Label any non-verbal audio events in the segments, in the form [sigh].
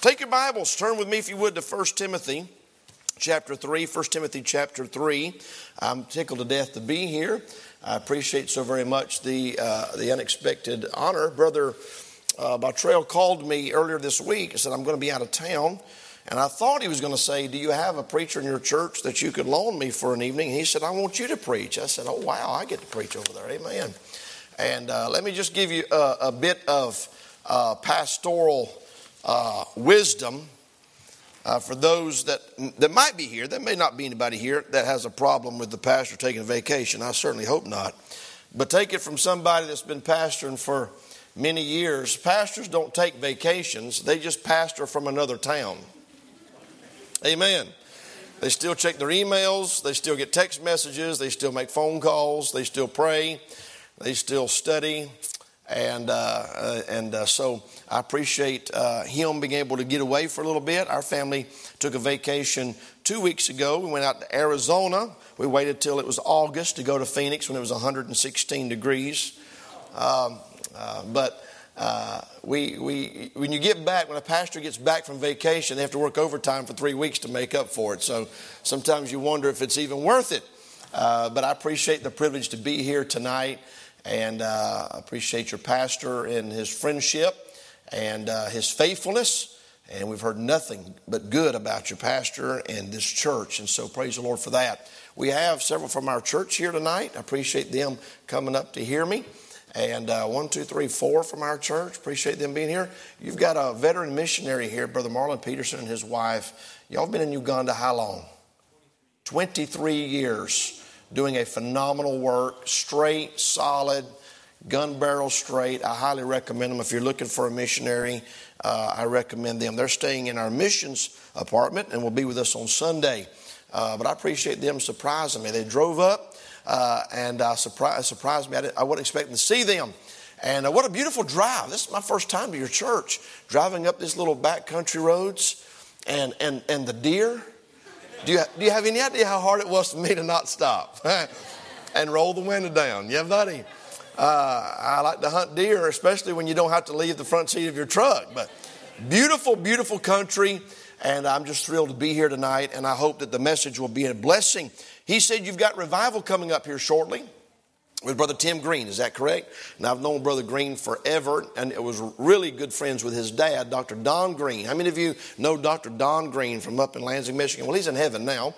Take your Bibles, turn with me if you would to 1 Timothy chapter 3. 1 Timothy chapter 3. I'm tickled to death to be here. I appreciate so very much the, uh, the unexpected honor. Brother uh, called me earlier this week and said, I'm going to be out of town. And I thought he was going to say, Do you have a preacher in your church that you could loan me for an evening? And he said, I want you to preach. I said, Oh, wow, I get to preach over there. Amen. And uh, let me just give you a, a bit of uh, pastoral uh, wisdom uh, for those that, that might be here. There may not be anybody here that has a problem with the pastor taking a vacation. I certainly hope not. But take it from somebody that's been pastoring for many years. Pastors don't take vacations, they just pastor from another town. Amen. They still check their emails, they still get text messages, they still make phone calls, they still pray, they still study. And, uh, uh, and uh, so I appreciate uh, him being able to get away for a little bit. Our family took a vacation two weeks ago. We went out to Arizona. We waited till it was August to go to Phoenix when it was 116 degrees. Um, uh, but uh, we, we, when you get back, when a pastor gets back from vacation, they have to work overtime for three weeks to make up for it. So sometimes you wonder if it's even worth it. but I appreciate the privilege to be here tonight and uh, appreciate your pastor and his friendship and uh, his faithfulness. And we've heard nothing but good about your pastor and this church. And so praise the Lord for that. We have several from our church here tonight. I appreciate them coming up to hear me. And uh, one, two, three, four from our church. Appreciate them being here. You've got a veteran missionary here, Brother Marlon Peterson and his wife. Y'all been in Uganda how long? 23 years doing a phenomenal work, straight, solid, gun barrel straight. I highly recommend them. If you're looking for a missionary, uh, I recommend them. They're staying in our missions apartment and will be with us on Sunday. Uh, but I appreciate them surprising me. They drove up uh, and uh, surprised, surprised me. I, I wasn't expecting to see them. And uh, what a beautiful drive. This is my first time to your church, driving up these little back country roads and, and, and the deer do you, do you have any idea how hard it was for me to not stop [laughs] and roll the window down? Yeah, buddy. Uh, I like to hunt deer, especially when you don't have to leave the front seat of your truck. But beautiful, beautiful country. And I'm just thrilled to be here tonight. And I hope that the message will be a blessing. He said you've got revival coming up here shortly with Brother Tim Green. Is that correct? And I've known Brother Green forever, and it was really good friends with his dad, Dr. Don Green. How many of you know Dr. Don Green from up in Lansing, Michigan? Well, he's in heaven now.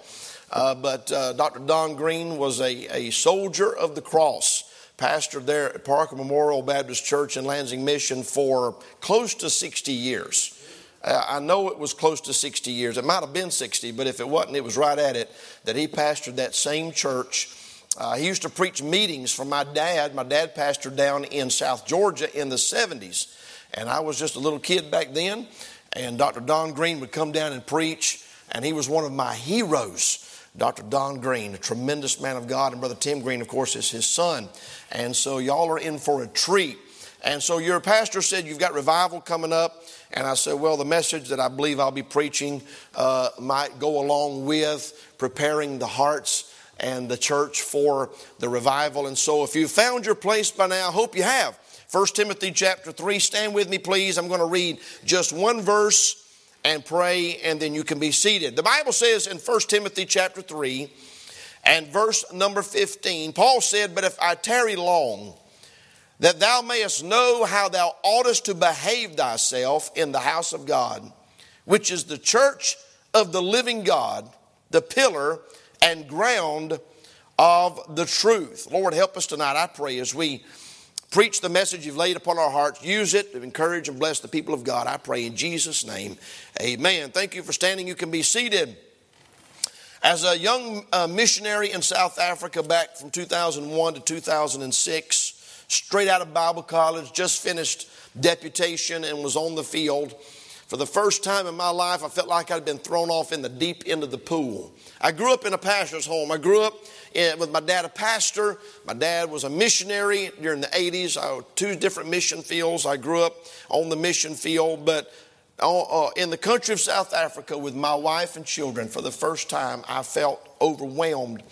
Uh, but uh, Dr. Don Green was a, a soldier of the cross, pastor there at Parker Memorial Baptist Church in Lansing Michigan for close to 60 years. Uh, I know it was close to 60 years. It might have been 60, but if it wasn't, it was right at it that he pastored that same church uh, he used to preach meetings for my dad. My dad pastored down in South Georgia in the 70s. And I was just a little kid back then. And Dr. Don Green would come down and preach. And he was one of my heroes. Dr. Don Green, a tremendous man of God. And Brother Tim Green, of course, is his son. And so y'all are in for a treat. And so your pastor said you've got revival coming up. And I said, well, the message that I believe I'll be preaching uh, might go along with preparing the hearts and the church for the revival. And so if you've found your place by now, I hope you have. 1 Timothy chapter 3, stand with me, please. I'm going to read just one verse and pray, and then you can be seated. The Bible says in 1 Timothy chapter 3 and verse number 15, Paul said, But if I tarry long, that thou mayest know how thou oughtest to behave thyself in the house of God, which is the church of the living God, the pillar and ground of the truth. Lord, help us tonight, I pray, as we preach the message you've laid upon our hearts. Use it to encourage and bless the people of God. I pray in Jesus' name. Amen. Thank you for standing. You can be seated. As a young uh, missionary in South Africa back from 2001 to 2006, straight out of Bible college, just finished deputation and was on the field. For the first time in my life, I felt like I'd been thrown off in the deep end of the pool. I grew up in a pastor's home. I grew up with my dad, a pastor. My dad was a missionary during the 80s. I, two different mission fields. I grew up on the mission field, but uh, uh, in the country of South Africa with my wife and children, for the first time, I felt overwhelmed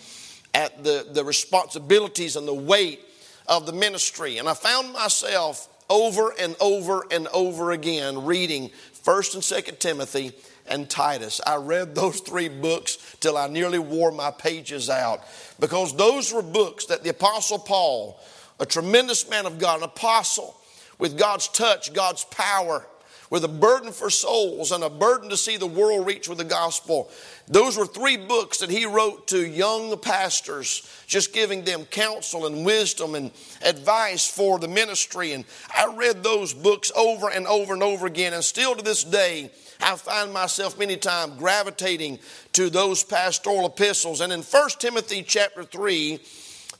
at the, the responsibilities and the weight of the ministry. And I found myself over and over and over again reading 1st and 2nd Timothy, and Titus. I read those three books till I nearly wore my pages out because those were books that the Apostle Paul, a tremendous man of God, an apostle with God's touch, God's power, with a burden for souls and a burden to see the world reach with the gospel. Those were three books that he wrote to young pastors, just giving them counsel and wisdom and advice for the ministry. And I read those books over and over and over again. And still to this day, I find myself many times gravitating to those pastoral epistles. And in 1 Timothy chapter 3,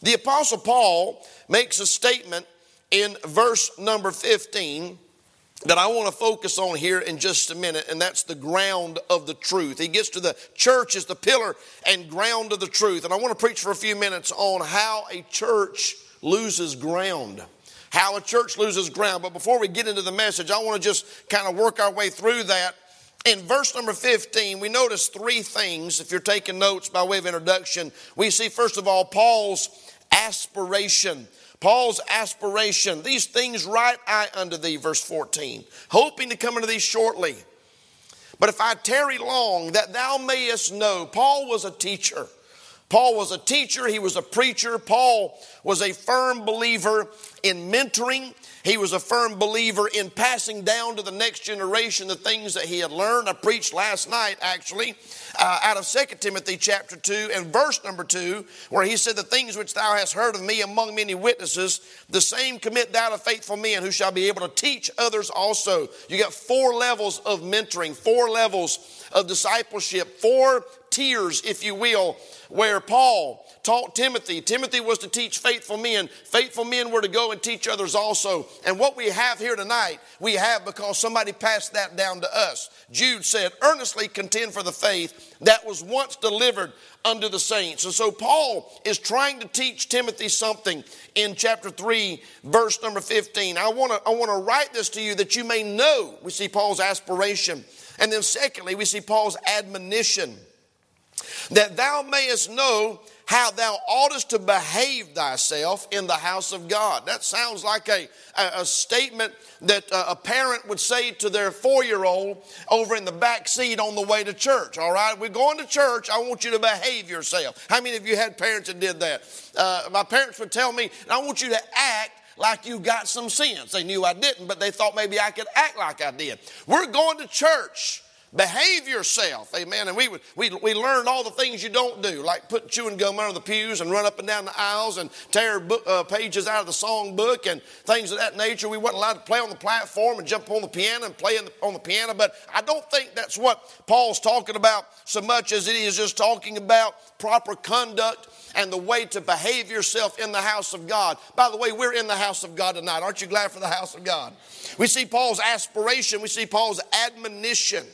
the Apostle Paul makes a statement in verse number 15 that I want to focus on here in just a minute, and that's the ground of the truth. He gets to the church as the pillar and ground of the truth. And I want to preach for a few minutes on how a church loses ground. How a church loses ground. But before we get into the message, I want to just kind of work our way through that. In verse number 15, we notice three things. If you're taking notes by way of introduction, we see, first of all, Paul's aspiration. Paul's aspiration, these things write I unto thee, verse 14, hoping to come unto thee shortly. But if I tarry long, that thou mayest know, Paul was a teacher. Paul was a teacher, he was a preacher. Paul was a firm believer in mentoring. He was a firm believer in passing down to the next generation the things that he had learned. I preached last night, actually, uh, out of 2 Timothy chapter 2 and verse number 2, where he said, The things which thou hast heard of me among many witnesses, the same commit thou to faithful men who shall be able to teach others also. You got four levels of mentoring, four levels of discipleship, four tiers, if you will, where Paul taught Timothy. Timothy was to teach faithful men. Faithful men were to go and teach others also. And what we have here tonight, we have because somebody passed that down to us. Jude said, earnestly contend for the faith that was once delivered unto the saints. And so Paul is trying to teach Timothy something in chapter 3, verse number 15. I want to I want to write this to you that you may know. We see Paul's aspiration. And then secondly, we see Paul's admonition that thou mayest know how thou oughtest to behave thyself in the house of God. That sounds like a, a, a statement that a parent would say to their four year old over in the back seat on the way to church. All right, we're going to church. I want you to behave yourself. How many of you had parents that did that? Uh, my parents would tell me, I want you to act like you got some sense. They knew I didn't, but they thought maybe I could act like I did. We're going to church. Behave yourself, amen. And we, would, we, we learned all the things you don't do, like put chewing gum under the pews and run up and down the aisles and tear book, uh, pages out of the song book and things of that nature. We weren't allowed to play on the platform and jump on the piano and play the, on the piano. But I don't think that's what Paul's talking about so much as it is just talking about proper conduct and the way to behave yourself in the house of God. By the way, we're in the house of God tonight. Aren't you glad for the house of God? We see Paul's aspiration, we see Paul's admonition.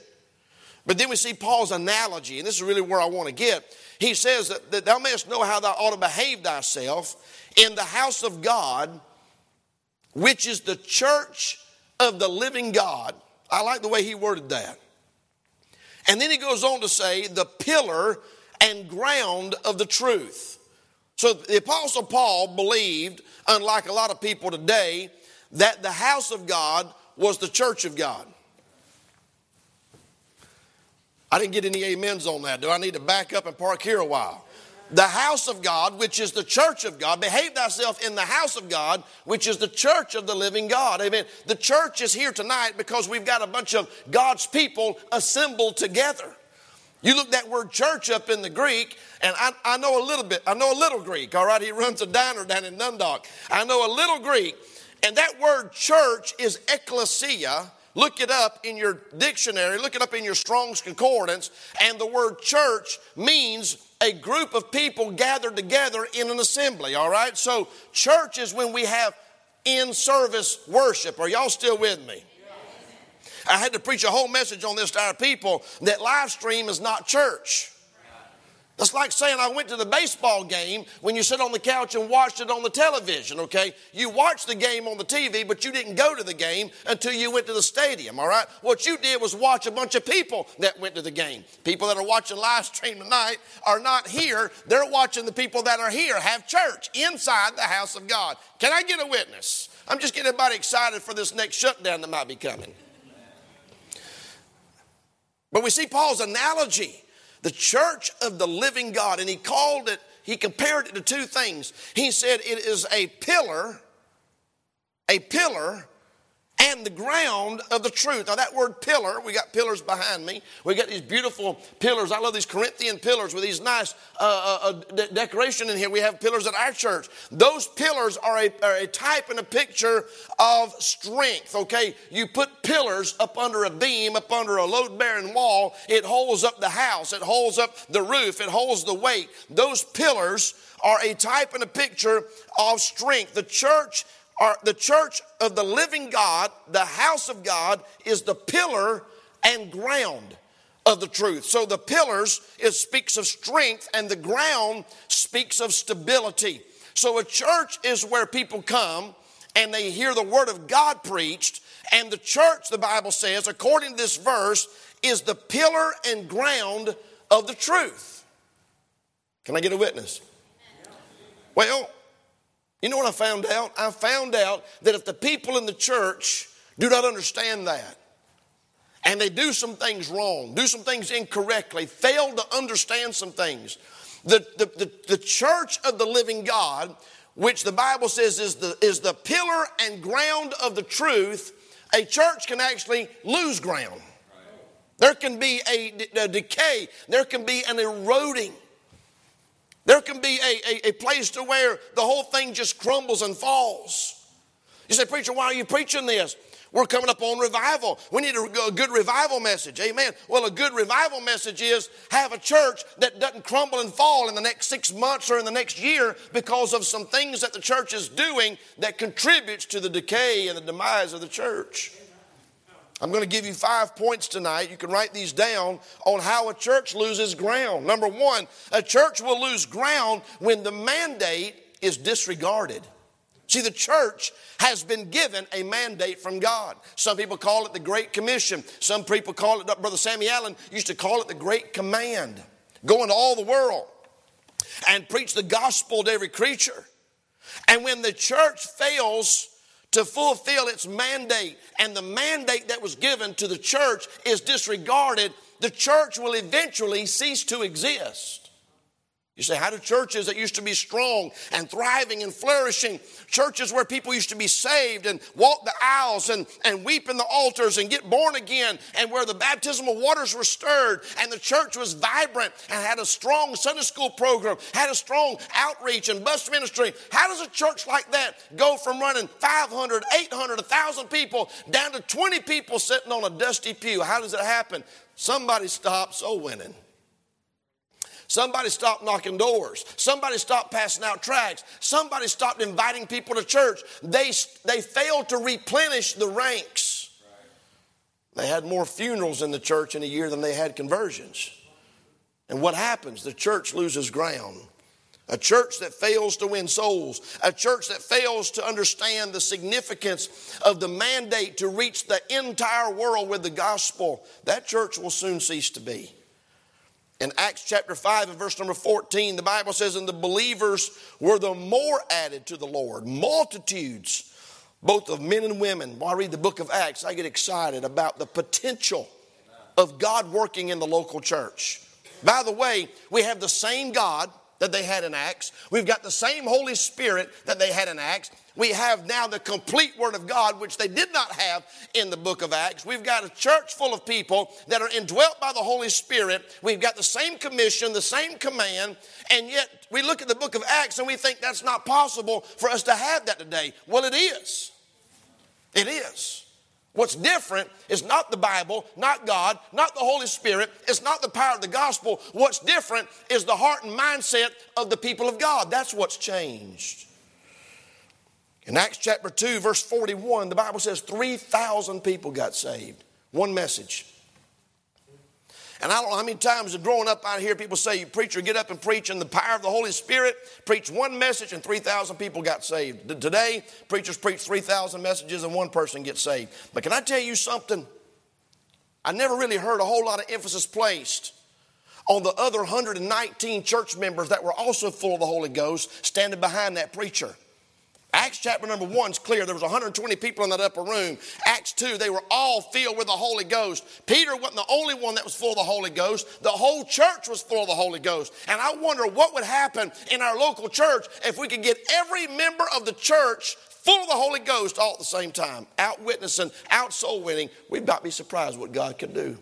But then we see Paul's analogy, and this is really where I want to get. He says that, that thou mayest know how thou ought to behave thyself in the house of God, which is the church of the living God. I like the way he worded that. And then he goes on to say, the pillar and ground of the truth. So the Apostle Paul believed, unlike a lot of people today, that the house of God was the church of God. I didn't get any amens on that. Do I need to back up and park here a while? The house of God, which is the church of God, behave thyself in the house of God, which is the church of the living God. Amen. The church is here tonight because we've got a bunch of God's people assembled together. You look that word church up in the Greek, and I, I, know a little bit. I know a little Greek, all right? He runs a diner down in Dundalk. I know a little Greek. And that word church is ecclesia, Look it up in your dictionary, look it up in your Strong's Concordance, and the word church means a group of people gathered together in an assembly, all right? So, church is when we have in service worship. Are y'all still with me? I had to preach a whole message on this to our people that live stream is not church. That's like saying I went to the baseball game when you sit on the couch and watched it on the television, okay? You watched the game on the TV, but you didn't go to the game until you went to the stadium, all right? What you did was watch a bunch of people that went to the game. People that are watching live stream tonight are not here. They're watching the people that are here have church inside the house of God. Can I get a witness? I'm just getting everybody excited for this next shutdown that might be coming. But we see Paul's analogy, the church of the living God, and he called it, he compared it to two things. He said it is a pillar, a pillar and the ground of the truth. Now, that word pillar, we got pillars behind me. We got these beautiful pillars. I love these Corinthian pillars with these nice uh, uh, uh de- decoration in here. We have pillars at our church. Those pillars are a, are a type and a picture of strength, okay? You put pillars up under a beam, up under a load bearing wall, it holds up the house, it holds up the roof, it holds the weight. Those pillars are a type and a picture of strength. The church are the church of the living God, the house of God, is the pillar and ground of the truth. So the pillars it speaks of strength and the ground speaks of stability. So a church is where people come and they hear the word of God preached and the church the Bible says according to this verse is the pillar and ground of the truth. Can I get a witness? Well, you know what I found out? I found out that if the people in the church do not understand that, and they do some things wrong, do some things incorrectly, fail to understand some things, the, the, the, the church of the living God, which the Bible says is the, is the pillar and ground of the truth, a church can actually lose ground. There can be a, a decay, there can be an eroding. There can be a, a, a, place to where the whole thing just crumbles and falls. You say, Preacher, why are you preaching this? We're coming up on revival. We need a, good revival message. Amen. Well, a good revival message is have a church that doesn't crumble and fall in the next six months or in the next year because of some things that the church is doing that contributes to the decay and the demise of the church. I'm going to give you five points tonight. You can write these down on how a church loses ground. Number one, a church will lose ground when the mandate is disregarded. See, the church has been given a mandate from God. Some people call it the Great Commission. Some people call it, Brother Sammy Allen used to call it the Great Command. Go into all the world and preach the gospel to every creature. And when the church fails to fulfill its mandate, and the mandate that was given to the church is disregarded, the church will eventually cease to exist. You say, how do churches that used to be strong and thriving and flourishing, churches where people used to be saved and walk the aisles and, and weep in the altars and get born again, and where the baptismal waters were stirred and the church was vibrant and had a strong Sunday school program, had a strong outreach and bus ministry, how does a church like that go from running 500, 800, 1,000 people down to 20 people sitting on a dusty pew? How does it happen? Somebody stopped soul winning. Somebody stopped knocking doors. Somebody stopped passing out tracts. Somebody stopped inviting people to church. They, they failed to replenish the ranks. They had more funerals in the church in a year than they had conversions. And what happens? The church loses ground. A church that fails to win souls, a church that fails to understand the significance of the mandate to reach the entire world with the gospel, that church will soon cease to be. In Acts chapter 5 and verse number 14, the Bible says, And the believers were the more added to the Lord, multitudes, both of men and women. When I read the book of Acts, I get excited about the potential of God working in the local church. By the way, we have the same God that they had in Acts. We've got the same Holy Spirit that they had in Acts. We have now the complete Word of God, which they did not have in the book of Acts. We've got a church full of people that are indwelt by the Holy Spirit. We've got the same commission, the same command, and yet we look at the book of Acts and we think that's not possible for us to have that today. Well, it is. It is. What's different is not the Bible, not God, not the Holy Spirit. It's not the power of the gospel. What's different is the heart and mindset of the people of God. That's what's changed. In Acts chapter 2, verse 41, the Bible says 3,000 people got saved. One message. And I don't know how many times growing up I hear people say, preacher, get up and preach in the power of the Holy Spirit. Preach one message and 3,000 people got saved. Today, preachers preach 3,000 messages and one person gets saved. But can I tell you something? I never really heard a whole lot of emphasis placed on the other 119 church members that were also full of the Holy Ghost standing behind that preacher. Acts chapter number one is clear. There was 120 people in that upper room. Acts 2, they were all filled with the Holy Ghost. Peter wasn't the only one that was full of the Holy Ghost. The whole church was full of the Holy Ghost. And I wonder what would happen in our local church if we could get every member of the church full of the Holy Ghost all at the same time, out witnessing, out soul winning. We'd about be surprised what God could do.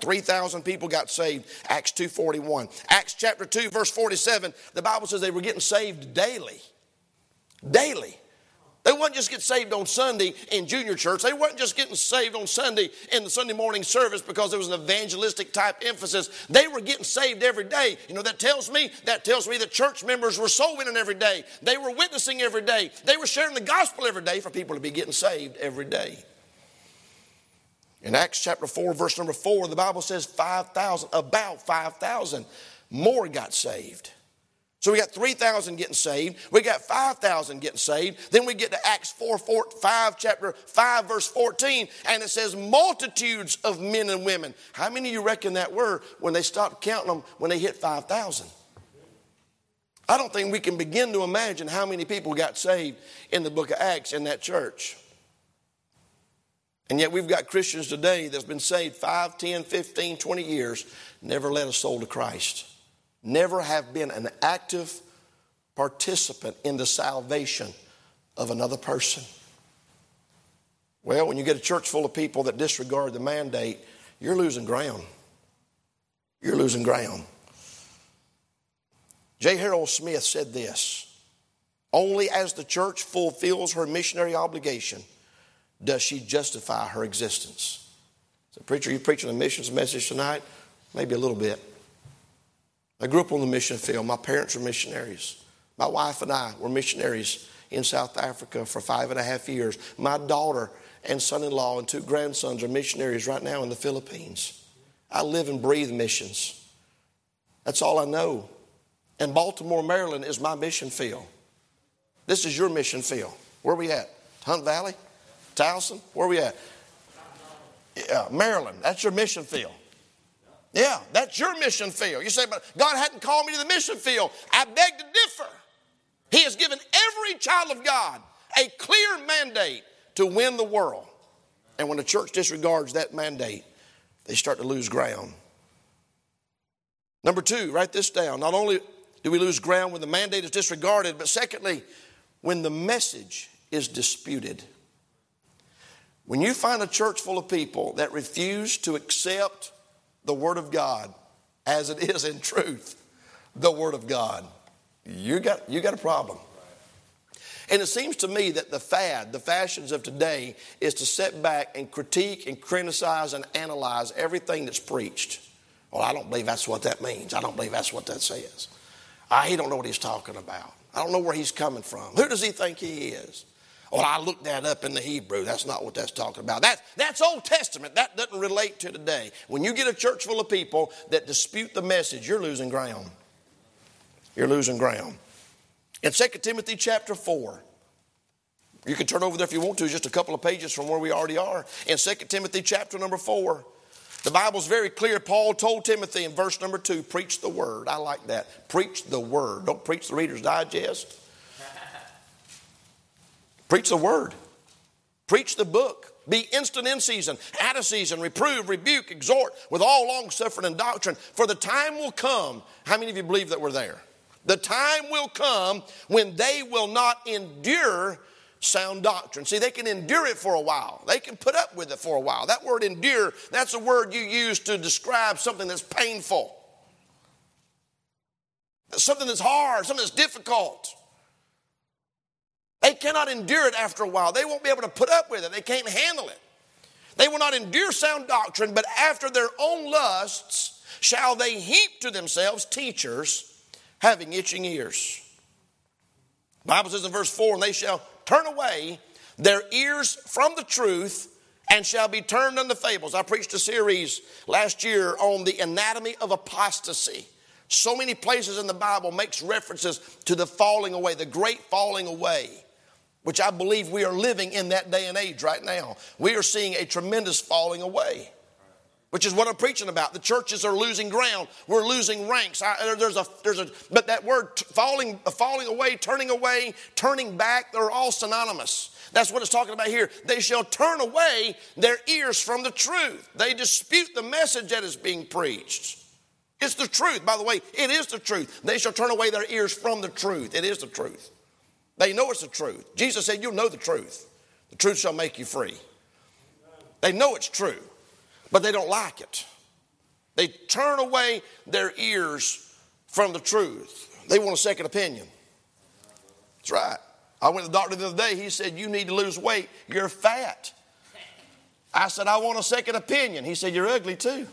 3,000 people got saved, Acts 2.41. Acts chapter 2, verse 47, the Bible says they were getting saved daily daily. They wouldn't just get saved on Sunday in junior church. They weren't just getting saved on Sunday in the Sunday morning service because there was an evangelistic type emphasis. They were getting saved every day. You know, that tells me, that tells me that church members were soul winning every day. They were witnessing every day. They were sharing the gospel every day for people to be getting saved every day. In Acts chapter 4, verse number 4, the Bible says 5,000, about 5,000 more got saved. So we got 3,000 getting saved. We got 5,000 getting saved. Then we get to Acts 4, 4, 5, chapter 5, verse 14, and it says multitudes of men and women. How many of you reckon that were when they stopped counting them when they hit 5,000? I don't think we can begin to imagine how many people got saved in the book of Acts in that church. And yet we've got Christians today that's been saved 5, 10, 15, 20 years, never led a soul to Christ never have been an active participant in the salvation of another person. Well, when you get a church full of people that disregard the mandate, you're losing ground. You're losing ground. J. Harold Smith said this Only as the church fulfills her missionary obligation does she justify her existence. So, preacher, you preaching a missions message tonight? Maybe a little bit. I grew up on the mission field. My parents were missionaries. My wife and I were missionaries in South Africa for five and a half years. My daughter and son in law and two grandsons are missionaries right now in the Philippines. I live and breathe missions. That's all I know. And Baltimore, Maryland is my mission field. This is your mission field. Where are we at? Hunt Valley? Towson? Where are we at? Yeah, Maryland. That's your mission field. Yeah, that's your mission field. You say, but God hadn't called me to the mission field. I beg to differ. He has given every child of God a clear mandate to win the world. And when the church disregards that mandate, they start to lose ground. Number two, write this down. Not only do we lose ground when the mandate is disregarded, but secondly, when the message is disputed. When you find a church full of people that refuse to accept the Word of God as it is in truth, the Word of God, you got, you got a problem. And it seems to me that the fad, the fashions of today, is to sit back and critique and criticize and analyze everything that's preached. Well, I don't believe that's what that means. I don't believe that's what that says. I, he don't know what he's talking about. I don't know where he's coming from. Who does he think he is? Well, I looked that up in the Hebrew. That's not what that's talking about. That, that's Old Testament. That doesn't relate to today. When you get a church full of people that dispute the message, you're losing ground. You're losing ground. In 2 Timothy chapter 4, you can turn over there if you want to, just a couple of pages from where we already are. In 2 Timothy chapter number 4, the Bible's very clear. Paul told Timothy in verse number 2, preach the word. I like that. Preach the word. Don't preach the Reader's Digest. Preach the word. Preach the book. Be instant in season, out of season, reprove, rebuke, exhort with all long suffering and doctrine. For the time will come. How many of you believe that we're there? The time will come when they will not endure sound doctrine. See, they can endure it for a while. They can put up with it for a while. That word endure, that's a word you use to describe something that's painful. Something that's hard, something that's difficult. They cannot endure it after a while. They won't be able to put up with it. They can't handle it. They will not endure sound doctrine, but after their own lusts shall they heap to themselves teachers having itching ears. The Bible says in verse 4 and they shall turn away their ears from the truth and shall be turned unto fables. I preached a series last year on the anatomy of apostasy. So many places in the Bible makes references to the falling away, the great falling away which I believe we are living in that day and age right now. We are seeing a tremendous falling away. which is what I'm preaching about. The churches are losing ground. We're losing ranks. I, there's a, there's a, but that word falling, falling away, turning away, turning back, they're all synonymous. That's what it's talking about here. They shall turn away their ears from the truth. They dispute the message that is being preached. It's the truth. By the way, it is the truth. They shall turn away their ears from the truth. It is the truth. They know it's the truth. Jesus said, You'll know the truth. The truth shall make you free. They know it's true, but they don't like it. They turn away their ears from the truth. They want a second opinion. That's right. I went to the doctor the other day. He said, You need to lose weight. You're fat. I said, I want a second opinion. He said, You're ugly too.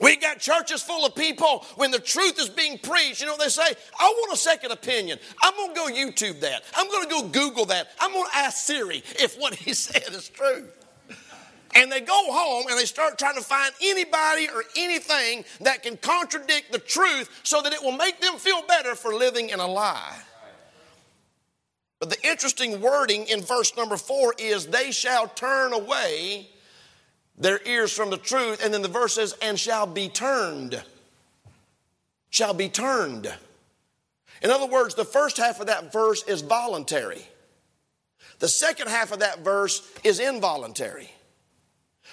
We got churches full of people when the truth is being preached. You know what they say? I want a second opinion. I'm going to go YouTube that. I'm going to go Google that. I'm going to ask Siri if what he [laughs] said is true. And they go home and they start trying to find anybody or anything that can contradict the truth so that it will make them feel better for living in a lie. But the interesting wording in verse number four is, They shall turn away their ears from the truth. And then the verse says, And shall be turned. Shall be turned. In other words, the first half of that verse is voluntary. The second half of that verse is involuntary.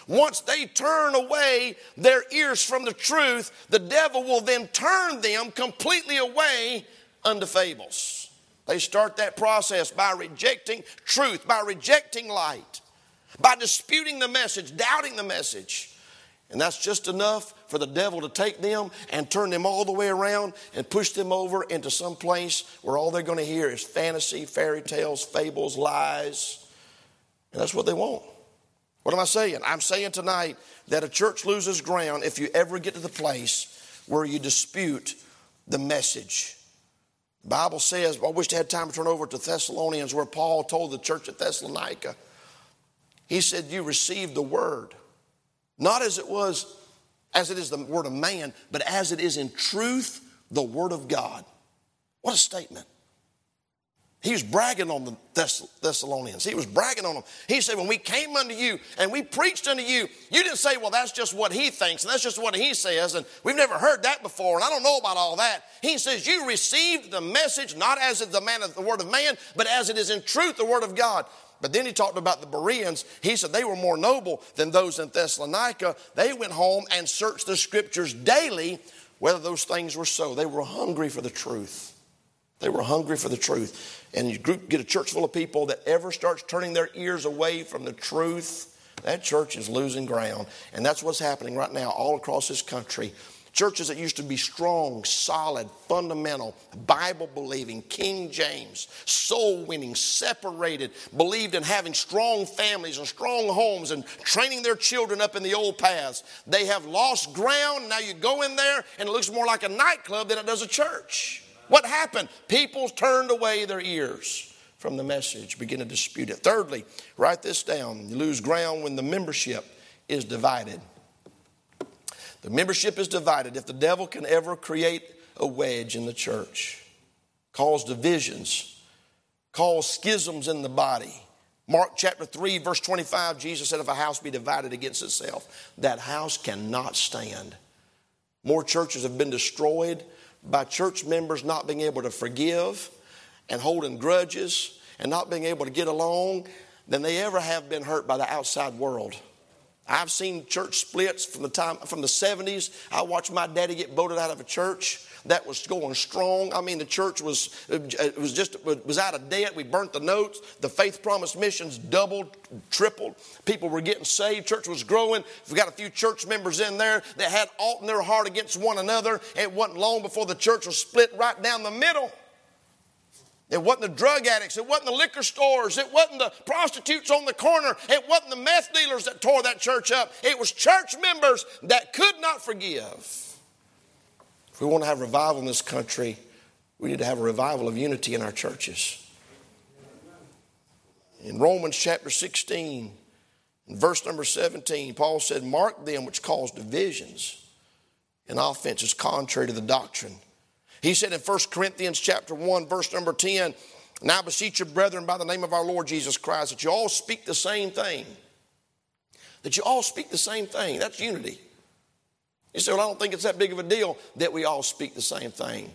Once they turn away their ears from the truth, the devil will then turn them completely away unto fables. They start that process by rejecting truth, by rejecting light, by disputing the message, doubting the message. And that's just enough for the devil to take them and turn them all the way around and push them over into some place where all they're going to hear is fantasy, fairy tales, fables, lies. And that's what they want. What am I saying? I'm saying tonight that a church loses ground if you ever get to the place where you dispute the message. The Bible says, I wish I had time to turn over to Thessalonians where Paul told the church at Thessalonica, he said, You received the word, not as it was, as it is the word of man, but as it is in truth the word of God. What a statement. He was bragging on the Thessalonians. He was bragging on them. He said, When we came unto you and we preached unto you, you didn't say, Well, that's just what he thinks and that's just what he says, and we've never heard that before, and I don't know about all that. He says, You received the message not as the man the word of man, but as it is in truth the word of God. But then he talked about the Bereans. He said they were more noble than those in Thessalonica. They went home and searched the scriptures daily whether those things were so. They were hungry for the truth. They were hungry for the truth. And you get a church full of people that ever starts turning their ears away from the truth, that church is losing ground. And that's what's happening right now all across this country. Churches that used to be strong, solid, fundamental, Bible believing, King James, soul winning, separated, believed in having strong families and strong homes and training their children up in the old paths. They have lost ground. Now you go in there and it looks more like a nightclub than it does a church. What happened? People turned away their ears from the message, begin to dispute it. Thirdly, write this down. You lose ground when the membership is divided. The membership is divided. If the devil can ever create a wedge in the church, cause divisions, cause schisms in the body. Mark chapter 3, verse 25, Jesus said, If a house be divided against itself, that house cannot stand. More churches have been destroyed by church members not being able to forgive and holding grudges and not being able to get along than they ever have been hurt by the outside world. I've seen church splits from the time from the 70s. I watched my daddy get voted out of a church that was going strong. I mean, the church was uh, it uh, was just was out of debt. We burnt the notes. The Faith Promise missions doubled, tripled. People were getting saved. Church was growing. We got a few church members in there that had alt in their heart against one another. It wasn't long before the church was split right down the middle. It wasn't the drug addicts. It wasn't the liquor stores. It wasn't the prostitutes on the corner. It wasn't the meth dealers that tore that church up. It was church members that could not forgive. If we want to have revival in this country, we need to have a revival of unity in our churches. In Romans chapter 16, verse number 17, Paul said, Mark them which cause divisions and offenses contrary to the doctrine. He said in 1 Corinthians chapter 1, verse number 10, Now beseech you, brethren, by the name of our Lord Jesus Christ, that you all speak the same thing, that you all speak the same thing. That's unity. You say, well, I don't think it's that big of a deal that we all speak the same thing.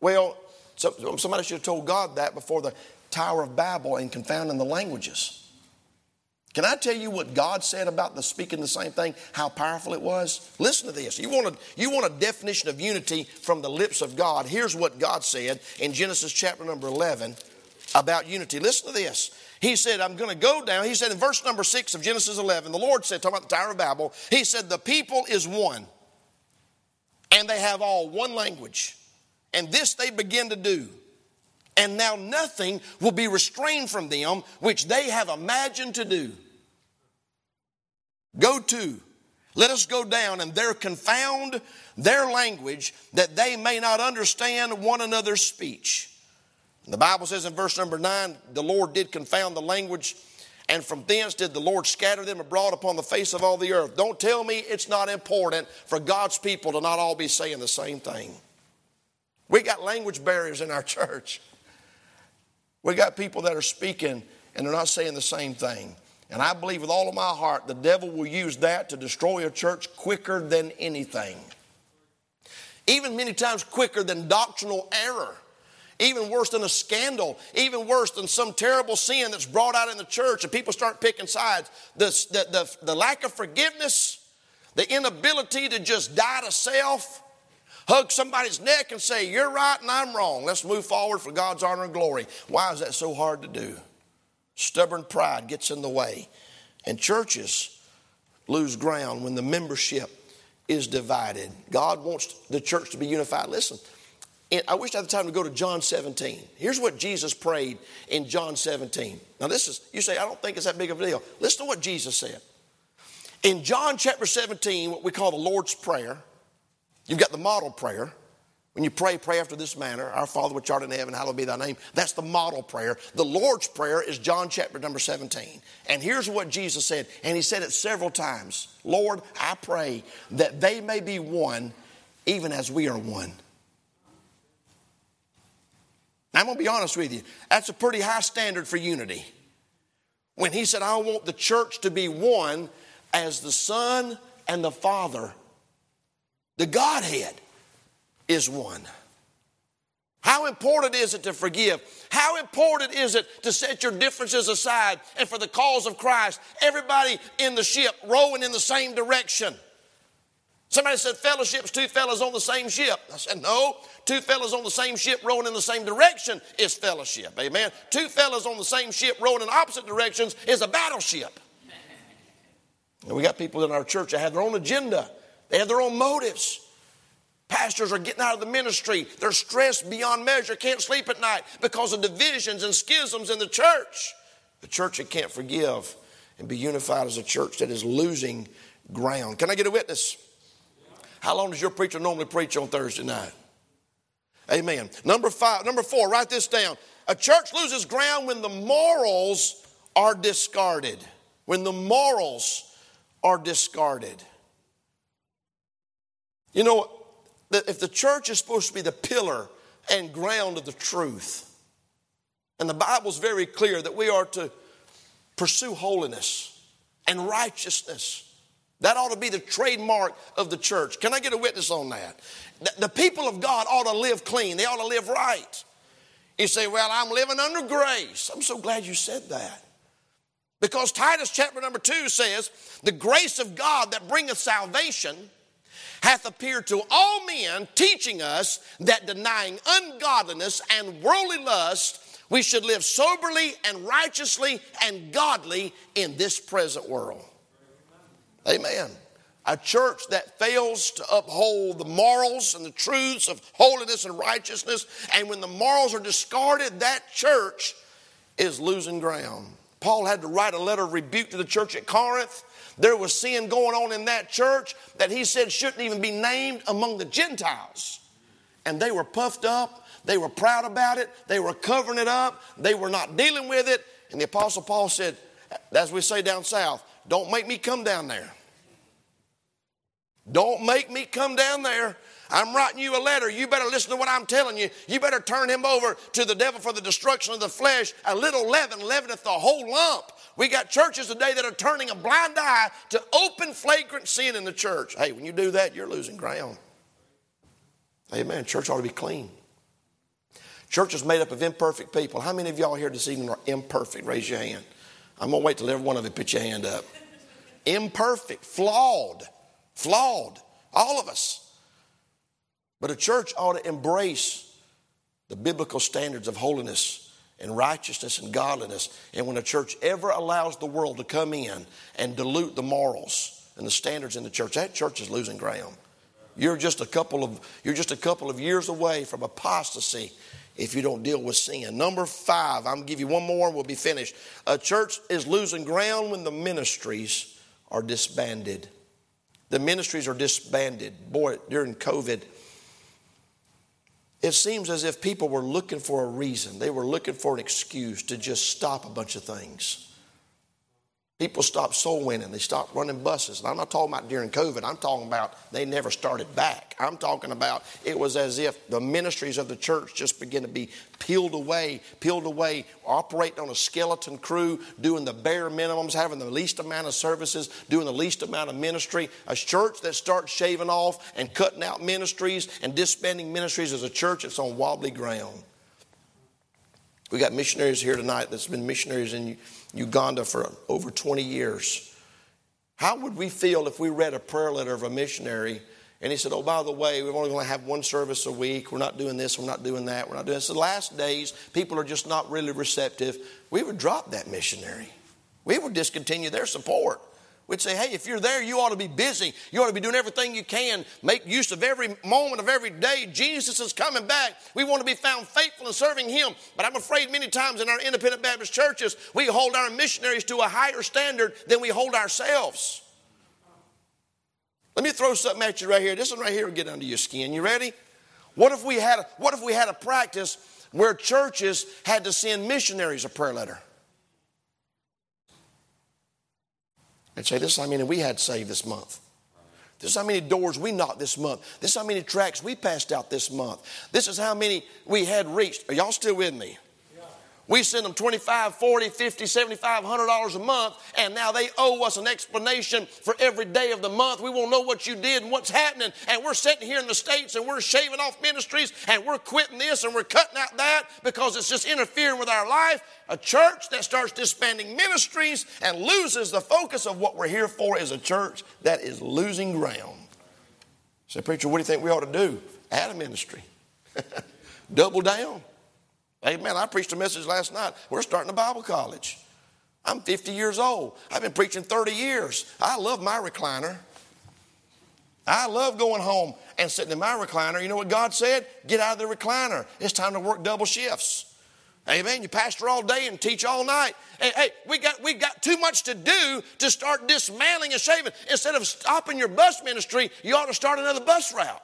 Well, somebody should have told God that before the Tower of Babel and confounding the languages. Can I tell you what God said about the speaking the same thing, how powerful it was? Listen to this. You want, a, you want a definition of unity from the lips of God. Here's what God said in Genesis chapter number 11 about unity. Listen to this. He said, I'm going to go down. He said in verse number 6 of Genesis 11, the Lord said, talking about the Tower of Babel, He said, The people is one, and they have all one language. And this they begin to do and now nothing will be restrained from them which they have imagined to do. Go to, let us go down and there confound their language that they may not understand one another's speech. The Bible says in verse number nine, the Lord did confound the language, and from thence did the Lord scatter them abroad upon the face of all the earth. Don't tell me it's not important for God's people to not all be saying the same thing. We got language barriers in our [laughs] church. We got people that are speaking and they're not saying the same thing. And I believe with all of my heart the devil will use that to destroy a church quicker than anything. Even many times quicker than doctrinal error. Even worse than a scandal, even worse than some terrible sin that's brought out in the church and people start picking sides. The, the, the, the lack of forgiveness, the inability to just die to self, hug somebody's neck and say, You're right and I'm wrong. Let's move forward for God's honor and glory. Why is that so hard to do? Stubborn pride gets in the way. And churches lose ground when the membership is divided. God wants the church to be unified. Listen, I wish I had the time to go to John 17. Here's what Jesus prayed in John 17. Now, this is, you say, I don't think it's that big of a deal. Listen to what Jesus said. In John chapter 17, what we call the Lord's Prayer, You've got the model prayer. When you pray, pray after this manner Our Father which art in heaven, hallowed be thy name. That's the model prayer. The Lord's Prayer is John chapter number 17. And here's what Jesus said, and he said it several times Lord, I pray that they may be one, even as we are one. I'm going to be honest with you. That's a pretty high standard for unity. When he said, I want the church to be one as the Son and the Father the Godhead is one. How important is it to forgive? How important is it to set your differences aside and for the cause of Christ, everybody in the ship rowing in the same direction? Somebody said fellowship's two fellas on the same ship. I said, no, two fellas on the same ship rowing in the same direction is fellowship. Amen. Two fellas on the same ship rowing in opposite directions is a battleship. And we got people in our church that have their own agenda they have their own motives. Pastors are getting out of the ministry. They're stressed beyond measure, can't sleep at night because of divisions and schisms in the church. The church that can't forgive and be unified as a church that is losing ground. Can I get a witness? How long does your preacher normally preach on Thursday night? Amen. Number five, number four, write this down. A church loses ground when the morals are discarded. When the morals are discarded. You know, if the church is supposed to be the pillar and ground of the truth, and the Bible's very clear that we are to pursue holiness and righteousness. That ought to be the trademark of the church. Can I get a witness on that? The people of God ought to live clean, they ought to live right. You say, Well, I'm living under grace. I'm so glad you said that. Because Titus chapter number two says, The grace of God that bringeth salvation hath appeared to all men, teaching us that denying ungodliness and worldly lust, we should live soberly and righteously and godly in this present world. Amen. A church that fails to uphold the morals and the truths of holiness and righteousness, and when the morals are discarded, that church is losing ground. Paul had to write a letter of rebuke to the church at Corinth there was sin going on in that church that he said shouldn't even be named among the Gentiles. And they were puffed up, they were proud about it, they were covering it up, they were not dealing with it. And the Apostle Paul said, as we say down south, don't make me come down there. Don't make me come down there. I'm writing you a letter. You better listen to what I'm telling you. You better turn him over to the devil for the destruction of the flesh. A little leaven leaveneth the whole lump. We got churches today that are turning a blind eye to open flagrant sin in the church. Hey, when you do that, you're losing ground. Amen. Church ought to be clean. Church is made up of imperfect people. How many of y'all here this evening are imperfect? Raise your hand. I'm going to wait till every one of you put your hand up. Imperfect, flawed, flawed. All of us. But a church ought to embrace the biblical standards of holiness and righteousness and godliness. And when a church ever allows the world to come in and dilute the morals and the standards in the church, that church is losing ground. You're just a couple of you're just a couple of years away from apostasy if you don't deal with sin. Number five, I'm gonna give you one more and we'll be finished. A church is losing ground when the ministries are disbanded. The ministries are disbanded. Boy, during COVID, it seems as if people were looking for a reason. They were looking for an excuse to just stop a bunch of things. People stopped soul winning. They stopped running buses. And I'm not talking about during COVID. I'm talking about they never started back. I'm talking about it was as if the ministries of the church just began to be peeled away, peeled away, operating on a skeleton crew, doing the bare minimums, having the least amount of services, doing the least amount of ministry. A church that starts shaving off and cutting out ministries and disbanding ministries is a church that's on wobbly ground. We got missionaries here tonight that's been missionaries in Uganda for over 20 years. How would we feel if we read a prayer letter of a missionary and he said, Oh, by the way, we're only going to have one service a week. We're not doing this, we're not doing that, we're not doing this. The last days, people are just not really receptive. We would drop that missionary. We would discontinue their support. We'd say, hey, if you're there, you ought to be busy. You ought to be doing everything you can. Make use of every moment of every day. Jesus is coming back. We want to be found faithful in serving Him. But I'm afraid many times in our independent Baptist churches, we hold our missionaries to a higher standard than we hold ourselves. Let me throw something at you right here. This one right here will get under your skin. You ready? What if we had a, what if we had a practice where churches had to send missionaries a prayer letter? And say, This is how many we had saved this month. This is how many doors we knocked this month. This is how many tracks we passed out this month. This is how many we had reached. Are y'all still with me? We send them 25, 40, 50, 75, 100 dollars a month, and now they owe us an explanation for every day of the month. We won't know what you did and what's happening. And we're sitting here in the States and we're shaving off ministries and we're quitting this and we're cutting out that because it's just interfering with our life. A church that starts disbanding ministries and loses the focus of what we're here for is a church that is losing ground. Say, preacher, what do you think we ought to do? Add a ministry. [laughs] Double down. Amen. I preached a message last night. We're starting a Bible college. I'm 50 years old. I've been preaching 30 years. I love my recliner. I love going home and sitting in my recliner. You know what God said? Get out of the recliner. It's time to work double shifts. Amen. You pastor all day and teach all night. Hey, we got we got too much to do to start dismantling and shaving. Instead of stopping your bus ministry, you ought to start another bus route.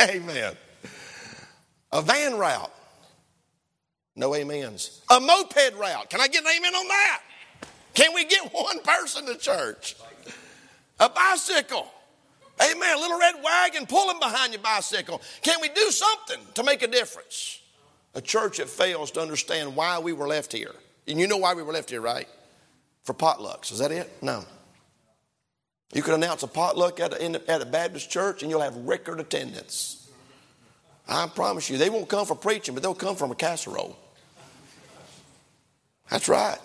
Amen. A van route. No amens. A moped route. Can I get an amen on that? Can we get [laughs] one person to church? A bicycle. Amen. A little red wagon pulling behind your bicycle. Can we do something to make a difference? A church that fails to understand why we were left here. And you know why we were left here, right? For potlucks. Is that it? No. You can announce a potluck at a, at a Baptist church and you'll have record attendance. I promise you, they won't come for preaching, but they'll come from a casserole. That's right.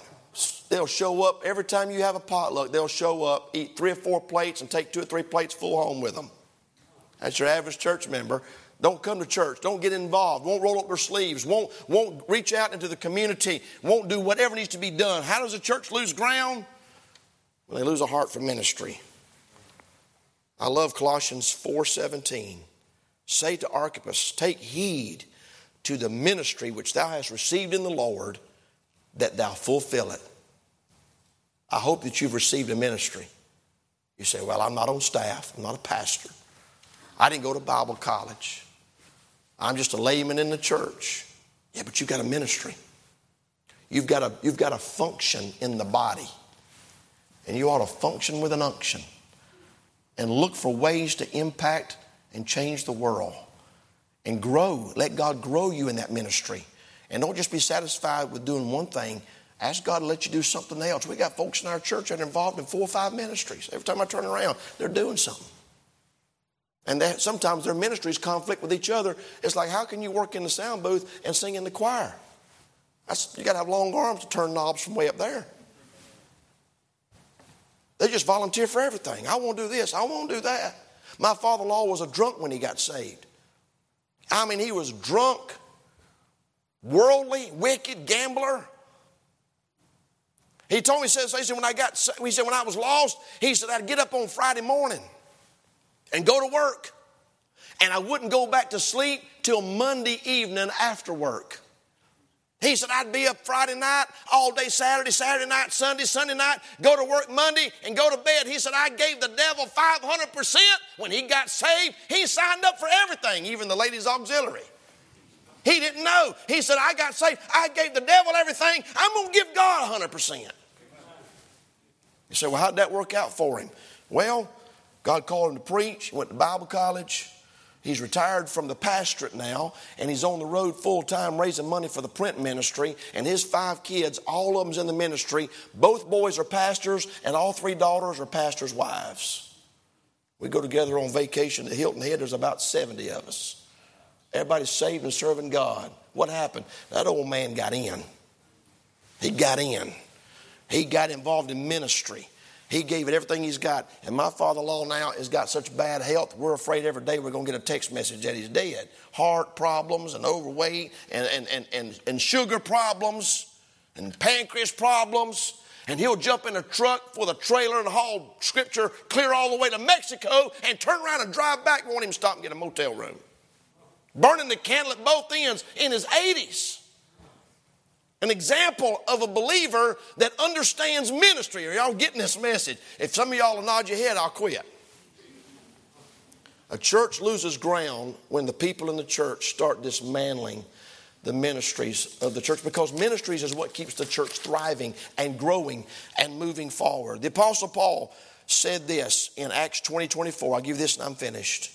They'll show up every time you have a potluck. They'll show up, eat three or four plates, and take two or three plates full home with them. That's your average church member. Don't come to church. Don't get involved. Won't roll up their sleeves. Won't, won't reach out into the community. Won't do whatever needs to be done. How does a church lose ground? When they lose a heart for ministry. I love Colossians 4:17. Say to Archippus, Take heed to the ministry which thou hast received in the Lord, that thou fulfill it. I hope that you've received a ministry. You say, Well, I'm not on staff, I'm not a pastor. I didn't go to Bible college. I'm just a layman in the church. Yeah, but you've got a ministry. You've got a, you've got a function in the body. And you ought to function with an unction and look for ways to impact and change the world and grow. Let God grow you in that ministry And don't just be satisfied with doing one thing. Ask God to let you do something else. We got folks in our church that are involved in four or five ministries. Every time I turn around, they're doing something. And that, sometimes their ministries conflict with each other. It's like, how can you work in the sound booth and sing in the choir? That's, you got to have long arms to turn knobs from way up there. They just volunteer for everything. I want to do this. I want to do that. My father-in-law was a drunk when he got saved. I mean, he was drunk, worldly, wicked, gambler. He told me, he said, he said, when I got, he said, when I was lost, he said, I'd get up on Friday morning and go to work. And I wouldn't go back to sleep till Monday evening after work. He said, I'd be up Friday night, all day Saturday, Saturday night, Sunday, Sunday night, go to work Monday, and go to bed. He said, I gave the devil 500% when he got saved. He signed up for everything, even the ladies' auxiliary. He didn't know. He said, I got saved. I gave the devil everything. I'm going to give God 100%. You say, well, how'd that work out for him? Well, God called him to preach. He went to Bible college. He's retired from the pastorate now, and he's on the road full time raising money for the print ministry. And his five kids, all of them's in the ministry. Both boys are pastors, and all three daughters are pastors' wives. We go together on vacation to Hilton Head. There's about 70 of us. Everybody's saved and serving God. What happened? That old man got in. He got in. He got involved in ministry. He gave it everything he's got. And my father in law now has got such bad health, we're afraid every day we're going to get a text message that he's dead. Heart problems and overweight and, and, and, and, and sugar problems and pancreas problems. And he'll jump in a truck with a trailer and haul scripture clear all the way to Mexico and turn around and drive back. Won't even stop and get a motel room. Burning the candle at both ends in his 80s an example of a believer that understands ministry. Are y'all getting this message? If some of y'all will nod your head, I'll quit. A church loses ground when the people in the church start dismantling the ministries of the church because ministries is what keeps the church thriving and growing and moving forward. The Apostle Paul said this in Acts 20 24. I'll give this and I'm finished.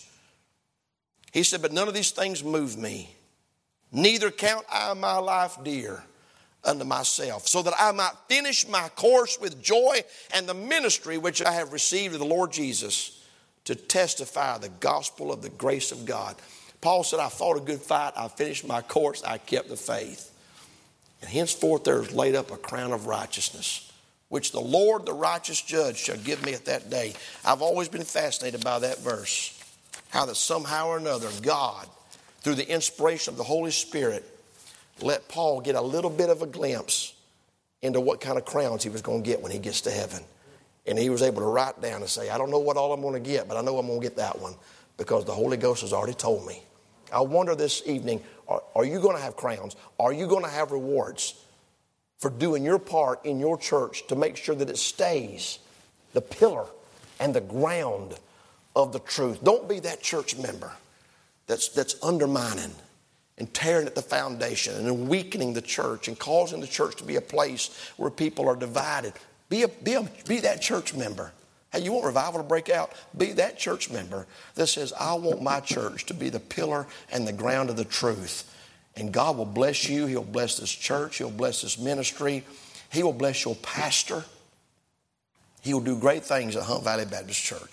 He said, But none of these things move me, neither count I my life dear unto myself, so that I might finish my course with joy and the ministry which I have received of the Lord Jesus to testify the gospel of the grace of God. Paul said, I fought a good fight, I finished my course, I kept the faith. And henceforth there is laid up a crown of righteousness, which the Lord, the righteous judge, shall give me at that day. I've always been fascinated by that verse. How that somehow or another, God, through the inspiration of the Holy Spirit, let Paul get a little bit of a glimpse into what kind of crowns he was going to get when he gets to heaven. And he was able to write down and say, I don't know what all I'm going to get, but I know I'm going to get that one because the Holy Ghost has already told me. I wonder this evening are, are you going to have crowns? Are you going to have rewards for doing your part in your church to make sure that it stays the pillar and the ground of the truth? Don't be that church member that's, that's undermining and tearing at the foundation and weakening the church and causing the church to be a place where people are divided. Be, a, be, a, be that church member. Hey, you want revival to break out? Be that church member that says, I want my church to be the pillar and the ground of the truth. And God will bless you. He'll bless this church. He'll bless this ministry. He will bless your pastor. He will do great things at Hunt Valley Baptist Church.